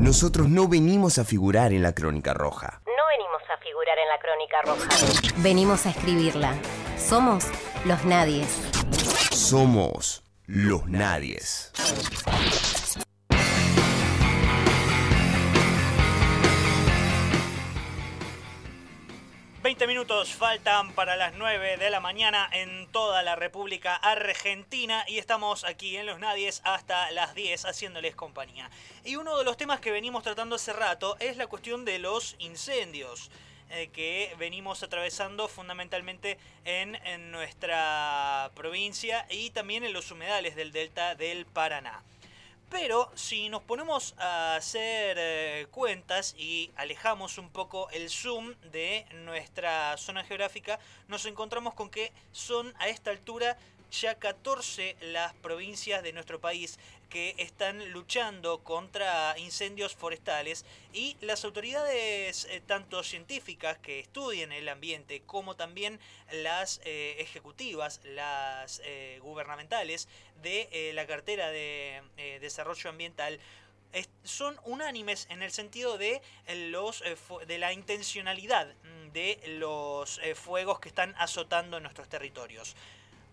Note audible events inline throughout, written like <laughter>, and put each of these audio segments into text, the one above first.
Nosotros no venimos a figurar en la crónica roja. No venimos a figurar en la crónica roja. Venimos a escribirla. Somos los nadies. Somos los nadies. Minutos faltan para las 9 de la mañana en toda la República Argentina y estamos aquí en Los Nadies hasta las 10 haciéndoles compañía. Y uno de los temas que venimos tratando hace rato es la cuestión de los incendios eh, que venimos atravesando fundamentalmente en, en nuestra provincia y también en los humedales del delta del Paraná. Pero si nos ponemos a hacer eh, cuentas y alejamos un poco el zoom de nuestra zona geográfica, nos encontramos con que son a esta altura ya 14 las provincias de nuestro país que están luchando contra incendios forestales y las autoridades eh, tanto científicas que estudian el ambiente como también las eh, ejecutivas, las eh, gubernamentales de la cartera de desarrollo ambiental son unánimes en el sentido de los de la intencionalidad mm, de los fuegos que están azotando nuestros territorios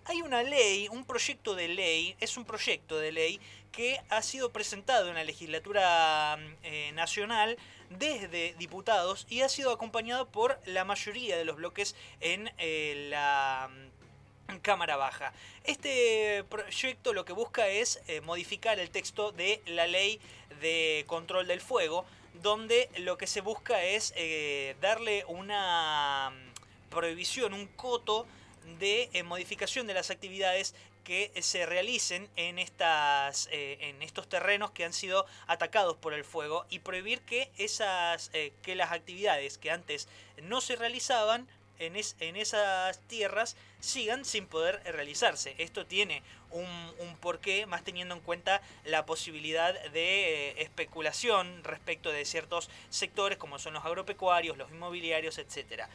hay una ley, un proyecto de ley, es un proyecto de ley que ha sido presentado en la legislatura eh, nacional desde diputados y ha sido acompañado por la mayoría de los bloques en eh, la mm, Cámara Baja. Este proyecto lo que busca es eh, modificar el texto de la ley de control del fuego, donde lo que se busca es darle una mm, prohibición, un coto de eh, modificación de las actividades que se realicen en, estas, eh, en estos terrenos que han sido atacados por el fuego y prohibir que, esas, eh, que las actividades que antes no se realizaban en, en, esas tierras sigan sin poder realizarse. Esto tiene un, un, porqué, más teniendo en cuenta la posibilidad de especulación respecto de ciertos sectores como son los agropecuarios, los inmobiliarios, etcétera.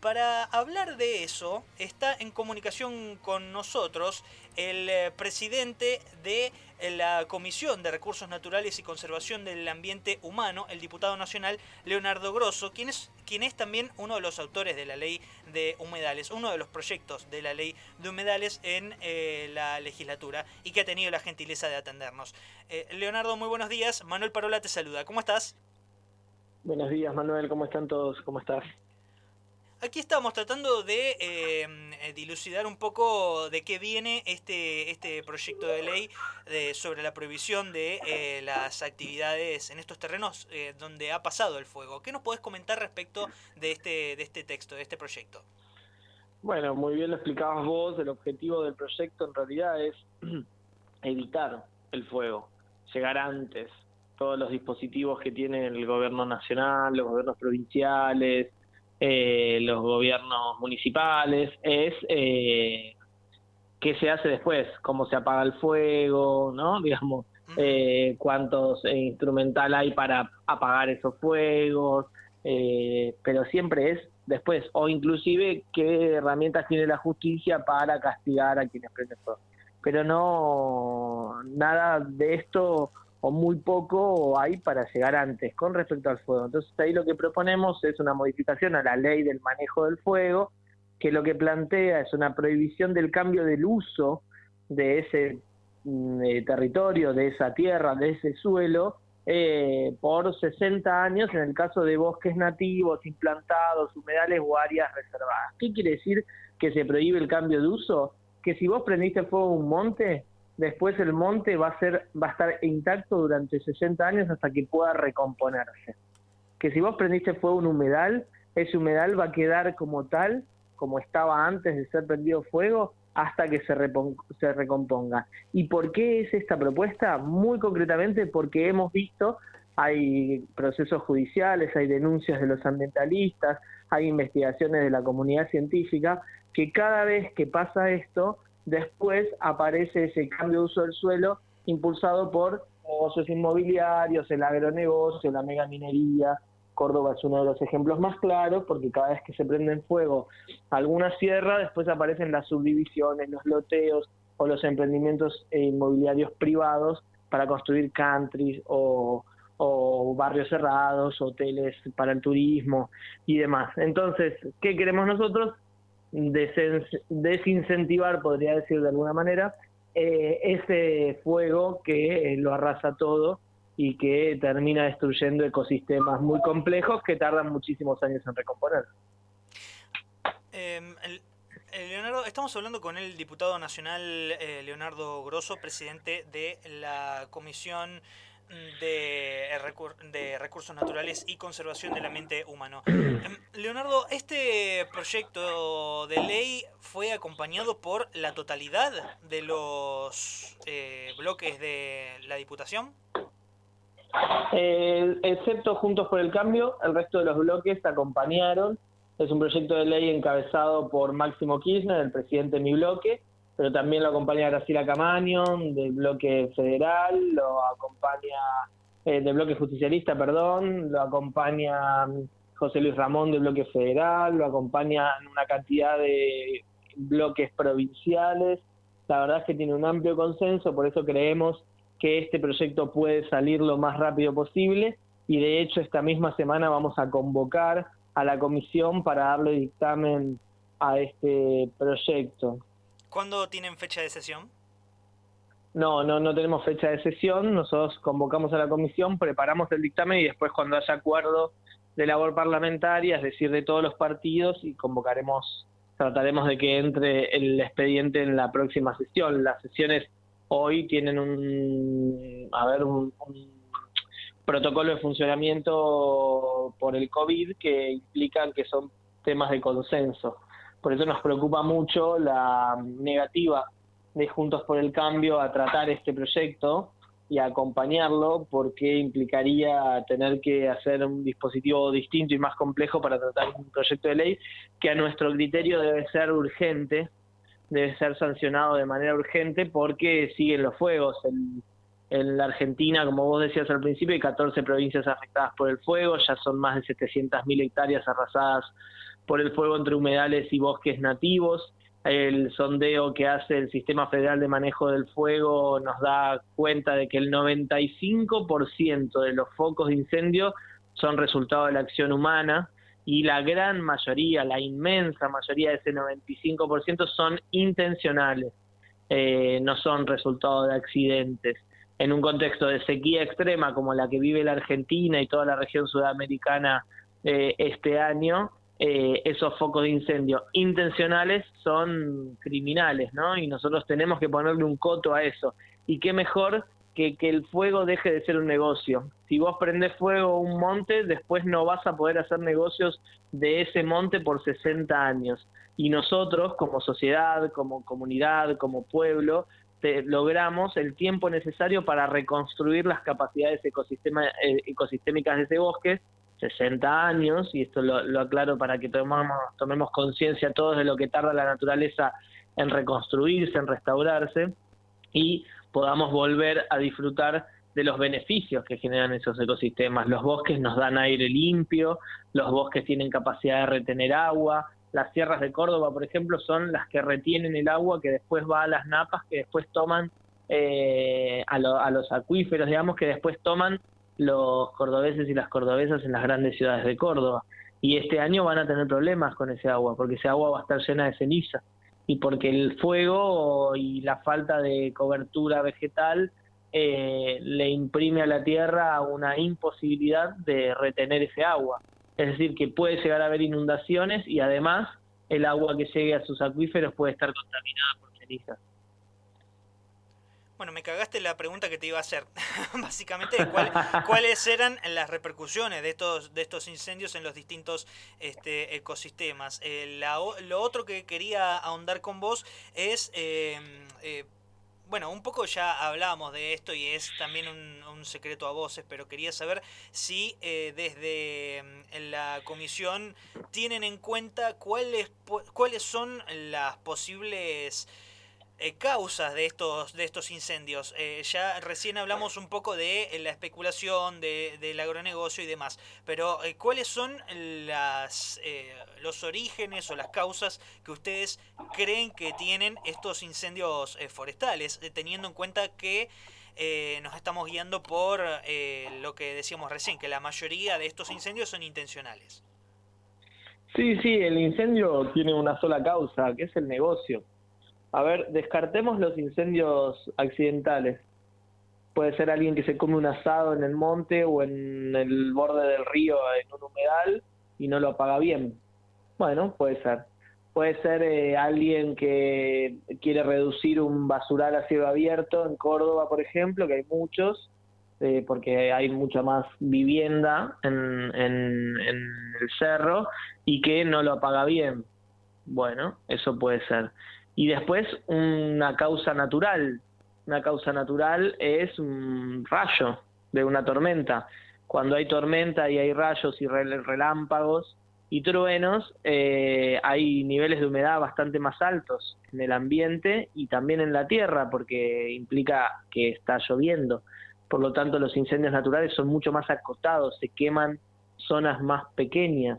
Para hablar de eso, está en comunicación con nosotros el eh, presidente de eh, la Comisión de Recursos Naturales y Conservación del Ambiente Humano, el diputado nacional Leonardo Grosso, quien es, también uno de los autores de la ley de humedales, uno de los proyectos de la ley de humedales en eh, la legislatura y que ha tenido la gentileza de atendernos. Leonardo, muy buenos días. Manuel Parola te saluda. ¿Cómo estás? Buenos días, Manuel. ¿Cómo están todos? ¿Cómo estás? Aquí estamos tratando de em, eh, dilucidar un poco de qué viene este, este proyecto de ley de, sobre la prohibición de eh, las actividades en estos terrenos eh, donde ha pasado el fuego. ¿Qué nos podés comentar respecto de este, de este texto, de este proyecto? Bueno, muy bien lo explicabas vos. El objetivo del proyecto en realidad es <clears throat> evitar el fuego, llegar antes. Todos los dispositivos que tiene el gobierno nacional, los gobiernos provinciales, eh, los gobiernos municipales, es eh, qué se hace después, cómo se apaga el fuego, ¿no? <laughs> Digamos, eh, cuántos eh, instrumental hay para apagar esos fuegos, pero siempre es después, o inclusive qué herramientas tiene la justicia para castigar a quienes prenden fuego. Pero no, nada de esto o muy poco hay para llegar antes con respecto al fuego. Entonces ahí lo que proponemos es una modificación a la ley del manejo del fuego, que lo que plantea es una prohibición del cambio del uso de ese mm, eh, territorio, de esa tierra, de ese suelo, eh, por 60 años en el caso de bosques nativos, implantados, humedales o áreas reservadas. ¿Qué quiere decir que se prohíbe el cambio de uso? Que si vos prendiste fuego a un monte, después el monte va a ser va a estar intacto durante 60 años hasta que pueda recomponerse. Que si vos prendiste fuego un humedal, ese humedal va a quedar como tal, como estaba antes de ser prendido fuego, hasta que se, se recomponga. ¿Y por qué es esta propuesta? Muy concretamente porque hemos visto, hay procesos judiciales, hay denuncias de los ambientalistas, hay investigaciones de la comunidad científica, que cada vez que pasa esto, después aparece ese cambio de uso del suelo impulsado por negocios inmobiliarios, el agronegocio, la megaminería. Córdoba es uno de los ejemplos más claros porque cada vez que se prende en fuego alguna sierra, después aparecen las subdivisiones, los loteos o los emprendimientos inmobiliarios privados para construir countries o barrios cerrados, hoteles para el turismo y demás. Entonces, ¿qué queremos nosotros? Desincentivar, podría decir de alguna manera, eh, ese fuego que eh, lo arrasa todo y que termina destruyendo ecosistemas muy complejos que tardan muchísimos años en recomponer. Em, Leonardo, estamos hablando con el diputado nacional eh, Leonardo Grosso, presidente de la Comisión de, de, Recursos Naturales y Conservación del Ambiente Humano. <clears throat> Em, Leonardo, ¿este proyecto de ley fue acompañado por la totalidad de los eh, bloques de la Diputación? Eh, excepto Juntos por el Cambio, el resto de los bloques acompañaron. Es un proyecto de ley encabezado por Máximo Kirchner, el presidente de mi bloque, pero también lo acompaña Graciela Camaño, del bloque federal, lo acompaña eh, del bloque justicialista, perdón, lo acompaña mm, José Luis Ramón del bloque federal, lo acompañan una cantidad de bloques provinciales. La verdad es que tiene un amplio consenso, por eso creemos que este proyecto puede salir lo más rápido posible y de hecho esta misma semana vamos a convocar a la comisión para darle dictamen a este proyecto. ¿Cuándo tienen fecha de sesión? No, no, no tenemos fecha de sesión. Nosotros convocamos a la comisión, preparamos el dictamen y después cuando haya acuerdo de labor parlamentaria, es decir, de todos los partidos, y convocaremos, trataremos de que entre el expediente en la próxima sesión. Las sesiones hoy tienen un, a ver, un, protocolo de funcionamiento por el COVID que implican que son temas de consenso. Por eso nos preocupa mucho la negativa de Juntos por el Cambio a tratar este proyecto y a acompañarlo porque implicaría tener que hacer un dispositivo distinto y más complejo para tratar un proyecto de ley que a nuestro criterio debe ser urgente, debe ser sancionado de manera urgente porque siguen los fuegos. En, en la Argentina, como vos decías al principio, hay 14 provincias afectadas por el fuego, ya son más de 700.000 hectáreas arrasadas por el fuego entre humedales y bosques nativos. El sondeo que hace el Sistema Federal de Manejo del Fuego nos da cuenta de que el 95% de los focos de incendio son resultado de la acción humana y la gran mayoría, la inmensa mayoría de ese 95% son intencionales, eh, no son resultado de accidentes. En un contexto de sequía extrema como la que vive la Argentina y toda la región sudamericana eh, este año, eh, esos focos de incendio intencionales son criminales, ¿no? Y nosotros tenemos que ponerle un coto a eso. Y qué mejor que, que el fuego deje de ser un negocio. Si vos prendes fuego a un monte, después no vas a poder hacer negocios de ese monte por 60 años. Y nosotros, como sociedad, como comunidad, como pueblo, logramos el tiempo necesario para reconstruir las capacidades ecosistema, eh, ecosistémicas de ese bosque 60 años, y esto lo, aclaro para que tomamos, tomemos conciencia todos de lo que tarda la naturaleza en reconstruirse, en restaurarse, y podamos volver a disfrutar de los beneficios que generan esos ecosistemas. Los bosques nos dan aire limpio, los bosques tienen capacidad de retener agua, las sierras de Córdoba, por ejemplo, son las que retienen el agua que después va a las napas, que después toman eh, a, a los acuíferos, digamos, que después toman los cordobeses y las cordobesas en las grandes ciudades de Córdoba. Y este año van a tener problemas con ese agua, porque ese agua va a estar llena de ceniza. Y porque el fuego y la falta de cobertura vegetal eh, le imprime a la tierra una imposibilidad de retener ese agua. Es decir, que puede llegar a haber inundaciones y además el agua que llegue a sus acuíferos puede estar contaminada por cenizas. Bueno, me cagaste la pregunta que te iba a hacer. <laughs> Básicamente, <laughs> ¿cuáles eran las repercusiones de estos, de estos incendios en los distintos este, ecosistemas? Eh, lo otro que quería ahondar con vos es... Em, eh, bueno, un poco ya hablábamos de esto y es también un, secreto a voces, pero quería saber si eh, desde em, la comisión tienen en cuenta cuáles, cuáles son las posibles eh, causas de estos, de estos incendios. Eh, ya recién hablamos un poco de eh, la especulación, de, del agronegocio y demás, pero ¿cuáles son las, los orígenes o las causas que ustedes creen que tienen estos incendios forestales, teniendo en cuenta que nos estamos guiando por lo que decíamos recién, que la mayoría de estos incendios son intencionales. Sí, sí, el incendio tiene una sola causa, que es el negocio. A ver, descartemos los incendios accidentales. Puede ser alguien que se come un asado en el monte o en el borde del río en un humedal y no lo apaga bien. Bueno, puede ser. Puede ser eh, alguien que quiere reducir un basural a cielo abierto en Córdoba, por ejemplo, que hay muchos, eh, porque hay mucha más vivienda en, en, el cerro y que no lo apaga bien. Bueno, eso puede ser. Y después una causa natural. Una causa natural es un rayo de una tormenta. Cuando hay tormenta y hay rayos y relámpagos, y truenos, eh, hay niveles de humedad bastante más altos en el ambiente y también en la tierra, porque implica que está lloviendo. Por lo tanto, los incendios naturales son mucho más acotados, se queman zonas más pequeñas.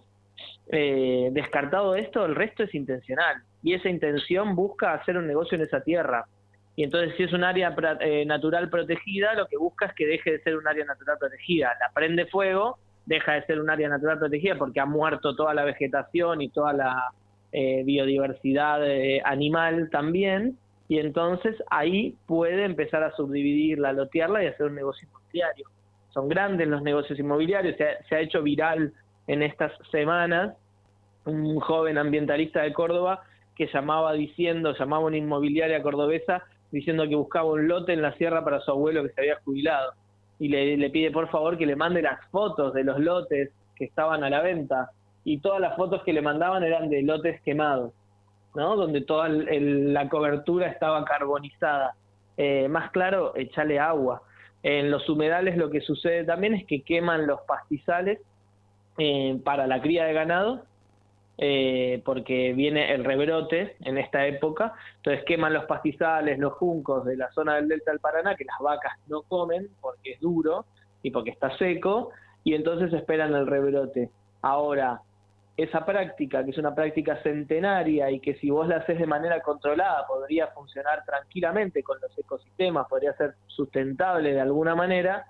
Eh, descartado esto, el resto es intencional y esa intención busca hacer un negocio en esa tierra. Y entonces, si es un área eh, natural protegida, lo que busca es que deje de ser un área natural protegida. La prende fuego deja de ser un área natural protegida porque ha muerto toda la vegetación y toda la eh, biodiversidad eh, animal también, y entonces ahí puede empezar a subdividirla, lotearla y hacer un negocio inmobiliario. Son grandes los negocios inmobiliarios, se ha hecho viral en estas semanas un joven ambientalista de Córdoba que llamaba diciendo, llamaba una inmobiliaria cordobesa diciendo que buscaba un lote en la sierra para su abuelo que se había jubilado y le, pide por favor que le mande las fotos de los lotes que estaban a la venta y todas las fotos que le mandaban eran de lotes quemados, ¿no? Donde toda la cobertura estaba carbonizada. Eh, más claro, echarle agua. En los humedales lo que sucede también es que queman los pastizales eh, para la cría de ganado eh, porque viene el rebrote en esta época, entonces queman los pastizales, los juncos de la zona del delta del Paraná, que las vacas no comen porque es duro y porque está seco, y entonces esperan el rebrote. Ahora, esa práctica, que es una práctica centenaria y que si vos la haces de manera controlada podría funcionar tranquilamente con los ecosistemas, podría ser sustentable de alguna manera,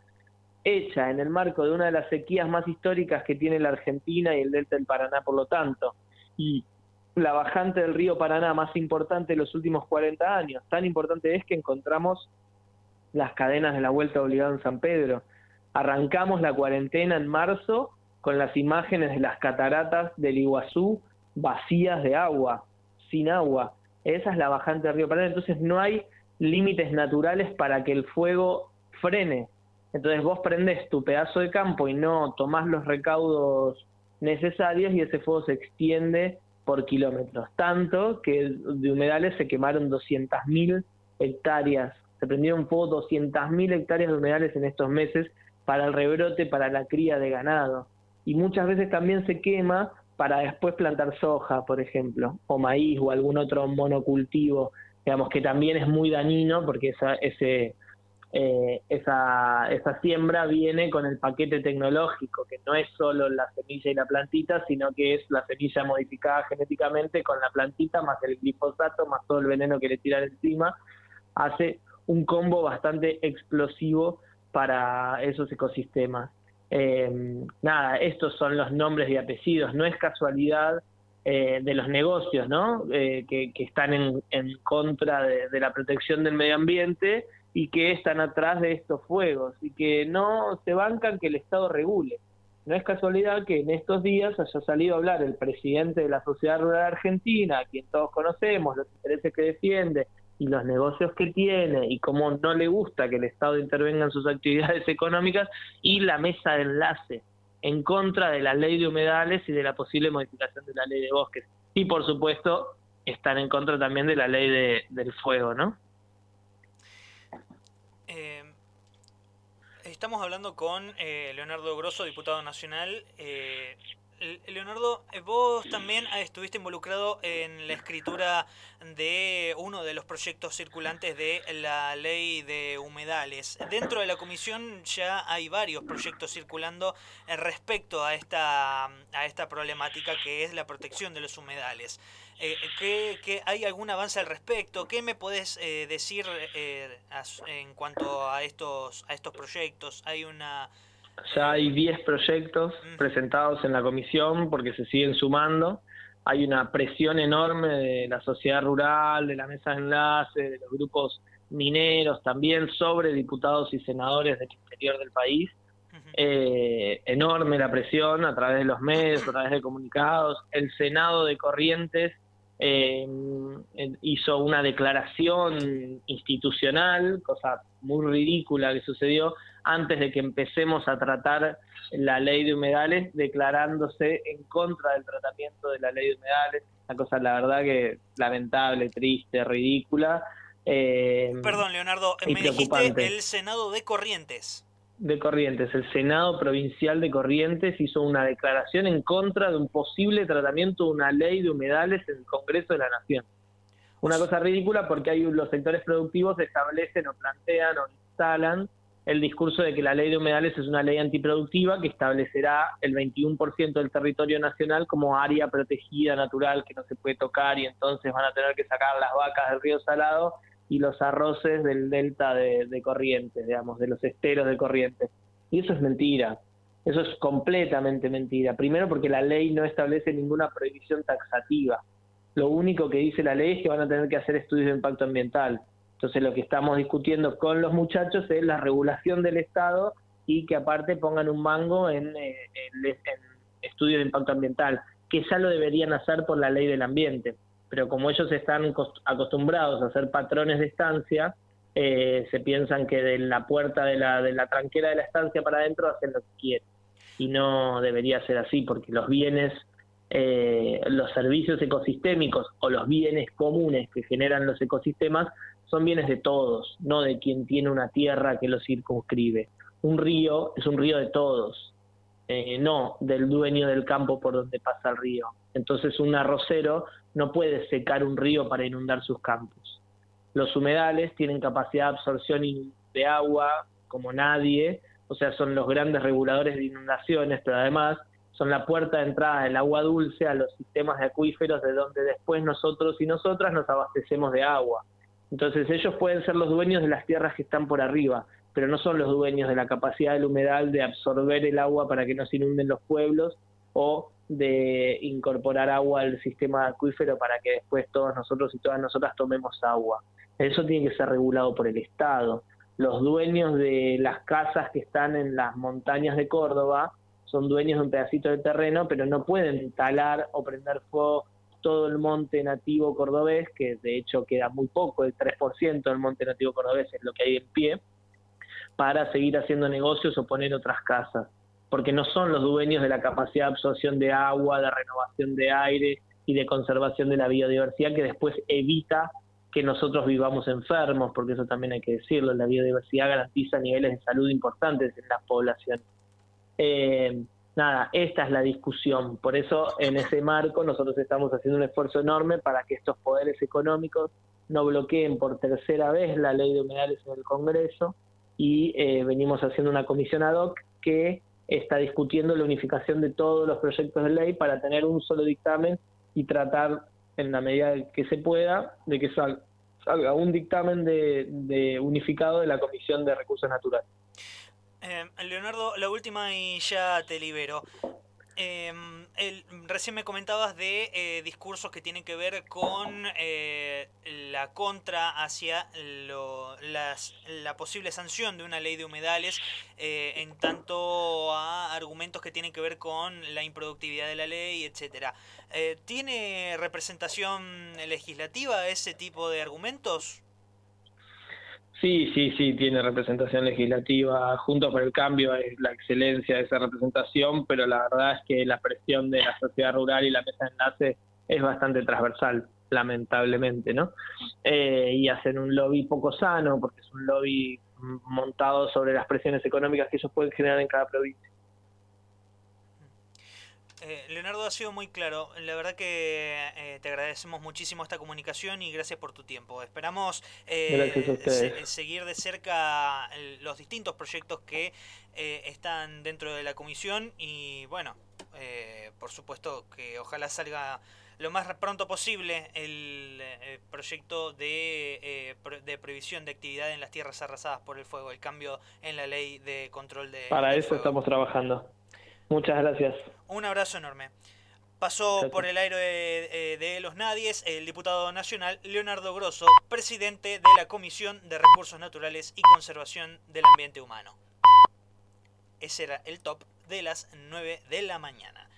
hecha en el marco de una de las sequías más históricas que tiene la Argentina y el delta del Paraná, por lo tanto, y la bajante del río Paraná más importante de los últimos 40 años. Tan importante es que encontramos las cadenas de la vuelta obligada en San Pedro. Arrancamos la cuarentena en marzo con las imágenes de las cataratas del Iguazú vacías de agua, sin agua. Esa es la bajante del río Paraná. Entonces no hay límites naturales para que el fuego frene. Entonces vos prendés tu pedazo de campo y no tomás los recaudos necesarios y ese fuego se extiende por kilómetros. Tanto que de humedales se quemaron 200.000 hectáreas, se prendieron fuego 200.000 hectáreas de humedales en estos meses para el rebrote, para la cría de ganado. Y muchas veces también se quema para después plantar soja, por ejemplo, o maíz o algún otro monocultivo, digamos que también es muy dañino porque esa, ese eh, esa, esa siembra viene con el paquete tecnológico, que no es solo la semilla y la plantita, sino que es la semilla modificada genéticamente con la plantita, más el glifosato, más todo el veneno que le tiran encima, hace un combo bastante explosivo para esos ecosistemas. Eh, nada, estos son los nombres y apellidos, no es casualidad eh, de los negocios, ¿no? Eh, que, están en, en contra de la protección del medio ambiente y que están atrás de estos fuegos y que no se bancan que el Estado regule. No es casualidad que en estos días haya salido a hablar el presidente de la Sociedad Rural Argentina, a quien todos conocemos, los intereses que defiende y los negocios que tiene y cómo no le gusta que el Estado intervenga en sus actividades <laughs> económicas y la mesa de enlace en contra de la ley de humedales y de la posible modificación de la ley de bosques. Y por supuesto están en contra también de la ley de, del fuego, ¿no? Estamos hablando con eh, Leonardo Grosso, diputado nacional. Eh, Leonardo, eh, vos también estuviste involucrado en la escritura de uno de los proyectos circulantes de la ley de humedales. Dentro de la comisión ya hay varios proyectos circulando eh, respecto a esta, a esta problemática que es la protección de los humedales. Eh, ¿qué, hay algún avance al respecto? ¿Qué me podés decir en cuanto a estos, a estos proyectos? ¿Hay una ya hay 10 proyectos presentados en la comisión porque se siguen sumando. Hay una presión enorme de la sociedad rural, de la mesa de enlace, de los grupos mineros también sobre diputados y senadores del interior del país. Eh, enorme la presión a través de los medios, a través de comunicados. El Senado de Corrientes eh, hizo una declaración institucional, cosa muy ridícula que sucedió, antes de que empecemos a tratar la ley de humedales, declarándose en contra del tratamiento de la ley de humedales. Una cosa, la verdad, que lamentable, triste, ridícula. Eh, Perdón, Leonardo, me dijiste el Senado de Corrientes. De Corrientes, el Senado Provincial de Corrientes hizo una declaración en contra de un posible tratamiento de una ley de humedales en el Congreso de la Nación. Una cosa ridícula porque hay los sectores productivos establecen o plantean o instalan el discurso de que la ley de humedales es una ley antiproductiva que establecerá el 21% del territorio nacional como área protegida natural que no se puede tocar y entonces van a tener que sacar las vacas del río Salado y los arroces del delta de, Corrientes, digamos, de los esteros de Corrientes. Y eso es mentira. Eso es completamente mentira. Primero porque la ley no establece ninguna prohibición taxativa. Lo único que dice la ley es que van a tener que hacer estudios de impacto ambiental. Entonces lo que estamos discutiendo con los muchachos es la regulación del Estado y que aparte pongan un mango en, eh, estudios de impacto ambiental, que ya lo deberían hacer por la ley del ambiente. Pero como ellos están acostumbrados a ser patrones de estancia, eh, se piensan que de la puerta de la, de la tranquera de la estancia para adentro hacen lo que quieren. Y no debería ser así, porque los bienes, eh, los servicios ecosistémicos o los bienes comunes que generan los ecosistemas son bienes de todos, no de quien tiene una tierra que lo circunscribe. Un río es un río de todos, eh, no del dueño del campo por donde pasa el río. Entonces un arrocero no puede secar un río para inundar sus campos. Los humedales tienen capacidad de absorción de agua como nadie, o sea, son los grandes reguladores de inundaciones, pero además son la puerta de entrada del agua dulce a los sistemas de acuíferos de donde después nosotros y nosotras nos abastecemos de agua. Entonces ellos pueden ser los dueños de las tierras que están por arriba, pero no son los dueños de la capacidad del humedal de absorber el agua para que no se inunden los pueblos o de incorporar agua al sistema acuífero para que después todos nosotros y todas nosotras tomemos agua. Eso tiene que ser regulado por el Estado. Los dueños de las casas que están en las montañas de Córdoba son dueños de un pedacito de terreno, pero no pueden talar o prender fuego todo el monte nativo cordobés, que de hecho queda muy poco, el 3% del monte nativo cordobés es lo que hay en pie, para seguir haciendo negocios o poner otras casas, porque no son los dueños de la capacidad de absorción de agua, de renovación de aire y de conservación de la biodiversidad que después evita que nosotros vivamos enfermos, porque eso también hay que decirlo, la biodiversidad garantiza niveles de salud importantes en las poblaciones. Eh, nada, esta es la discusión. Por eso, en ese marco, nosotros estamos haciendo un esfuerzo enorme para que estos poderes económicos no bloqueen por tercera vez la ley de humedales en el Congreso y eh, venimos haciendo una comisión ad hoc que está discutiendo la unificación de todos los proyectos de ley para tener un solo dictamen y tratar, en la medida que se pueda, de que salga, un dictamen de unificado de la Comisión de Recursos Naturales. Eh, Leonardo, la última y ya te libero. Eh, recién me comentabas de eh, discursos que tienen que ver con eh, la contra hacia la posible sanción de una ley de humedales en tanto a argumentos que tienen que ver con la improductividad de la ley, etcétera. ¿Tiene representación legislativa ese tipo de argumentos? Sí, sí, sí, tiene representación legislativa. Junto por el Cambio es la excelencia de esa representación, pero la verdad es que la presión de la sociedad rural y la mesa de enlace es bastante transversal, lamentablemente, ¿no? Eh, y hacen un lobby poco sano, porque es un lobby montado sobre las presiones económicas que ellos pueden generar en cada provincia. Eh, Leonardo ha sido muy claro. La verdad que eh, te agradecemos muchísimo esta comunicación y gracias por tu tiempo. Esperamos eh, seguir de cerca los distintos proyectos que están dentro de la comisión y bueno, por supuesto que ojalá salga lo más pronto posible el, proyecto de, de previsión de actividad en las tierras arrasadas por el fuego, el cambio en la ley de control de... Para eso estamos trabajando. Muchas gracias. Un abrazo enorme. Pasó por el aire de, de, los nadies el diputado nacional Leonardo Grosso, presidente de la Comisión de Recursos Naturales y Conservación del Ambiente Humano. Ese era el top de las 9 de la mañana.